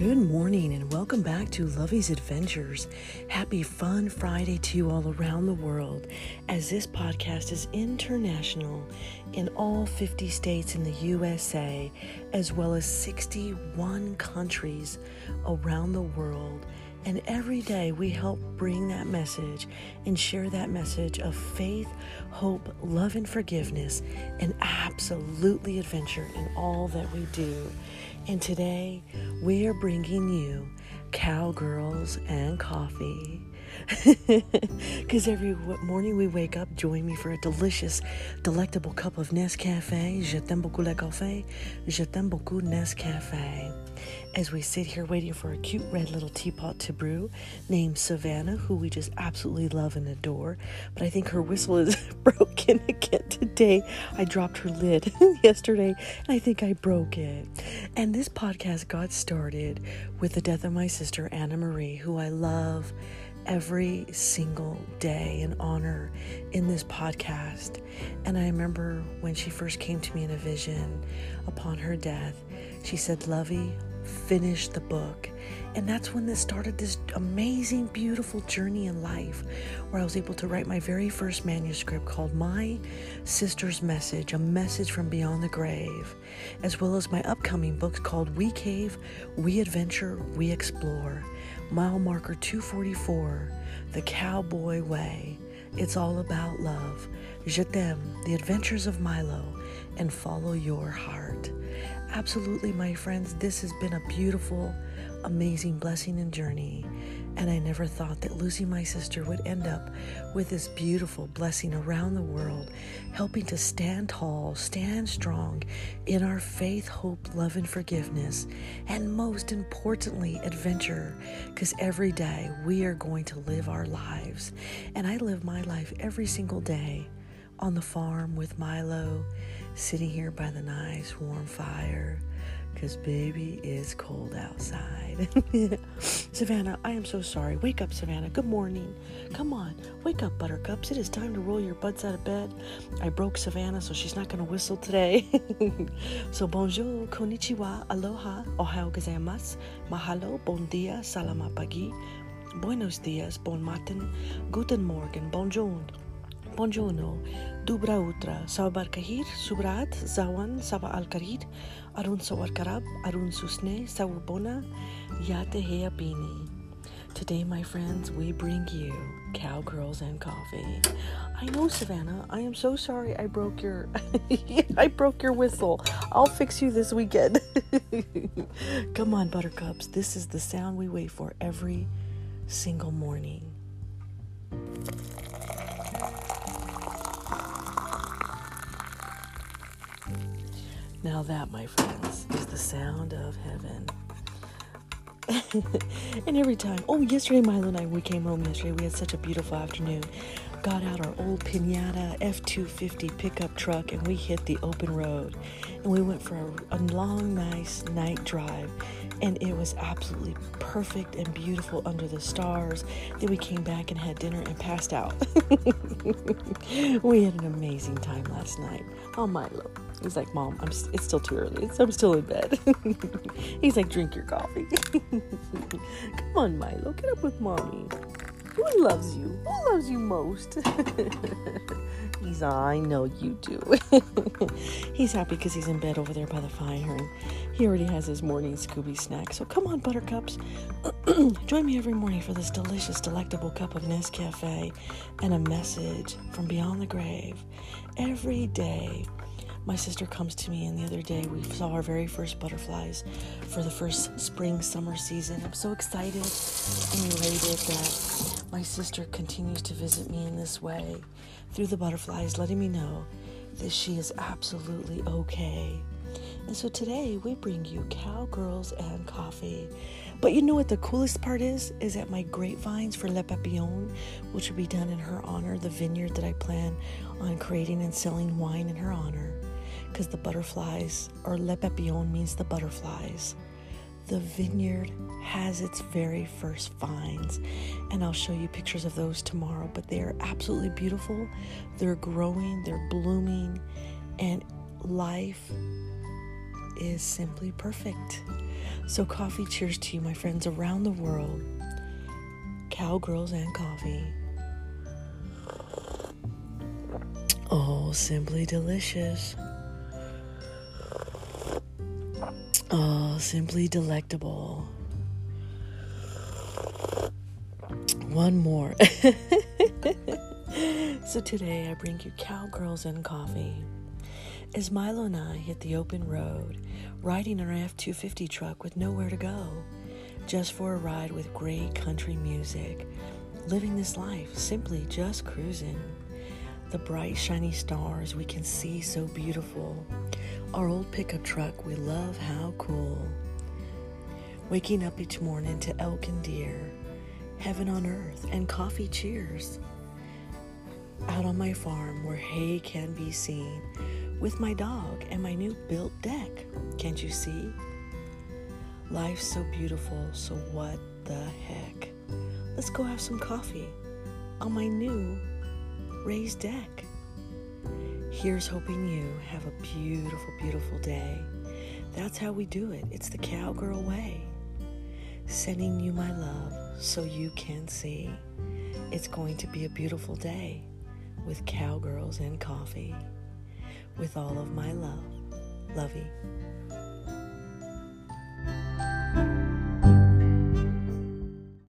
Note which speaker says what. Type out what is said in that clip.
Speaker 1: Good morning and welcome back to Lovey's Adventures. Happy Fun Friday to you all around the world as this podcast is international in all 50 states in the USA as well as 61 countries around the world. And every day we help bring that message and share that message of faith, hope, love, and forgiveness, and absolutely adventure in all that we do. And today we are bringing you cowgirls and coffee. Because every morning we wake up, join me for a delicious, delectable cup of Nescafe. Je t'aime beaucoup le café. Je t'aime beaucoup Nescafe as we sit here waiting for a cute red little teapot to brew named Savannah, who we just absolutely love and adore. But I think her whistle is broken again today. I dropped her lid yesterday and I think I broke it. And this podcast got started with the death of my sister, Anna Marie, who I love every single day and honor in this podcast. And I remember when she first came to me in a vision upon her death, she said, Lovey, finish the book. And that's when this started this amazing, beautiful journey in life where I was able to write my very first manuscript called My Sister's Message, a message from beyond the grave, as well as my upcoming books called We Cave, We Adventure, We Explore, Mile Marker 244, The Cowboy Way. It's all about love. Je t'aime, The Adventures of Milo, and Follow Your Heart. Absolutely, my friends, this has been a beautiful, amazing blessing and journey. And I never thought that losing my sister would end up with this beautiful blessing around the world, helping to stand tall, stand strong in our faith, hope, love, and forgiveness. And most importantly, adventure, because every day we are going to live our lives. And I live my life every single day on the farm with Milo sitting here by the nice warm fire because baby is cold outside. Savannah, I am so sorry. Wake up, Savannah. Good morning. Come on, wake up, buttercups. It is time to roll your butts out of bed. I broke Savannah, so she's not going to whistle today. so, bonjour, konnichiwa, aloha, ohayou gozaimasu, mahalo, bon dia, salamat pagi, buenos dias, bon matin, guten morgen, bonjour. Buongiorno, Susne, Sawubona, Yate Hea Bini. Today, my friends, we bring you cowgirls and coffee. I know, Savannah. I am so sorry I broke your I broke your whistle. I'll fix you this weekend. Come on, buttercups. This is the sound we wait for every single morning. Now, that, my friends, is the sound of heaven. and every time, oh, yesterday, Milo and I, we came home yesterday. We had such a beautiful afternoon. Got out our old Pinata F 250 pickup truck and we hit the open road. And we went for a, a long, nice night drive and it was absolutely perfect and beautiful under the stars. Then we came back and had dinner and passed out. we had an amazing time last night. Oh, Milo. He's like, Mom, I'm, it's still too early. I'm still in bed. He's like, drink your coffee. Come on, Milo, get up with mommy. Who loves you? Who loves you most? he's, I know you do. he's happy because he's in bed over there by the fire and he already has his morning Scooby snack. So come on, buttercups. Join me every morning for this delicious, delectable cup of Nescafe and a message from beyond the grave. Every day, my sister comes to me, and the other day we saw our very first butterflies for the first spring summer season. I'm so excited and elated that my sister continues to visit me in this way through the butterflies, letting me know that she is absolutely okay. And so today we bring you cowgirls and coffee. But you know what the coolest part is? Is that my grapevines for Le Papillon, which will be done in her honor, the vineyard that I plan on creating and selling wine in her honor because the butterflies, or Le Papillon means the butterflies. The vineyard has its very first vines, and I'll show you pictures of those tomorrow. But they are absolutely beautiful. They're growing, they're blooming, and life is simply perfect. So, coffee cheers to you, my friends around the world. Cowgirls and coffee. Oh, simply delicious. Oh, simply delectable. One more. so today I bring you Cowgirls and Coffee. As Milo and I hit the open road, riding our F 250 truck with nowhere to go, just for a ride with great country music, living this life, simply just cruising. The bright, shiny stars we can see so beautiful. Our old pickup truck, we love how cool. Waking up each morning to elk and deer, heaven on earth, and coffee cheers. Out on my farm where hay can be seen, with my dog and my new built deck. Can't you see? Life's so beautiful, so what the heck? Let's go have some coffee on my new raised deck. Here's hoping you have a beautiful, beautiful day. That's how we do it. It's the cowgirl way. Sending you my love so you can see. It's going to be a beautiful day with cowgirls and coffee. With all of my love. Lovey.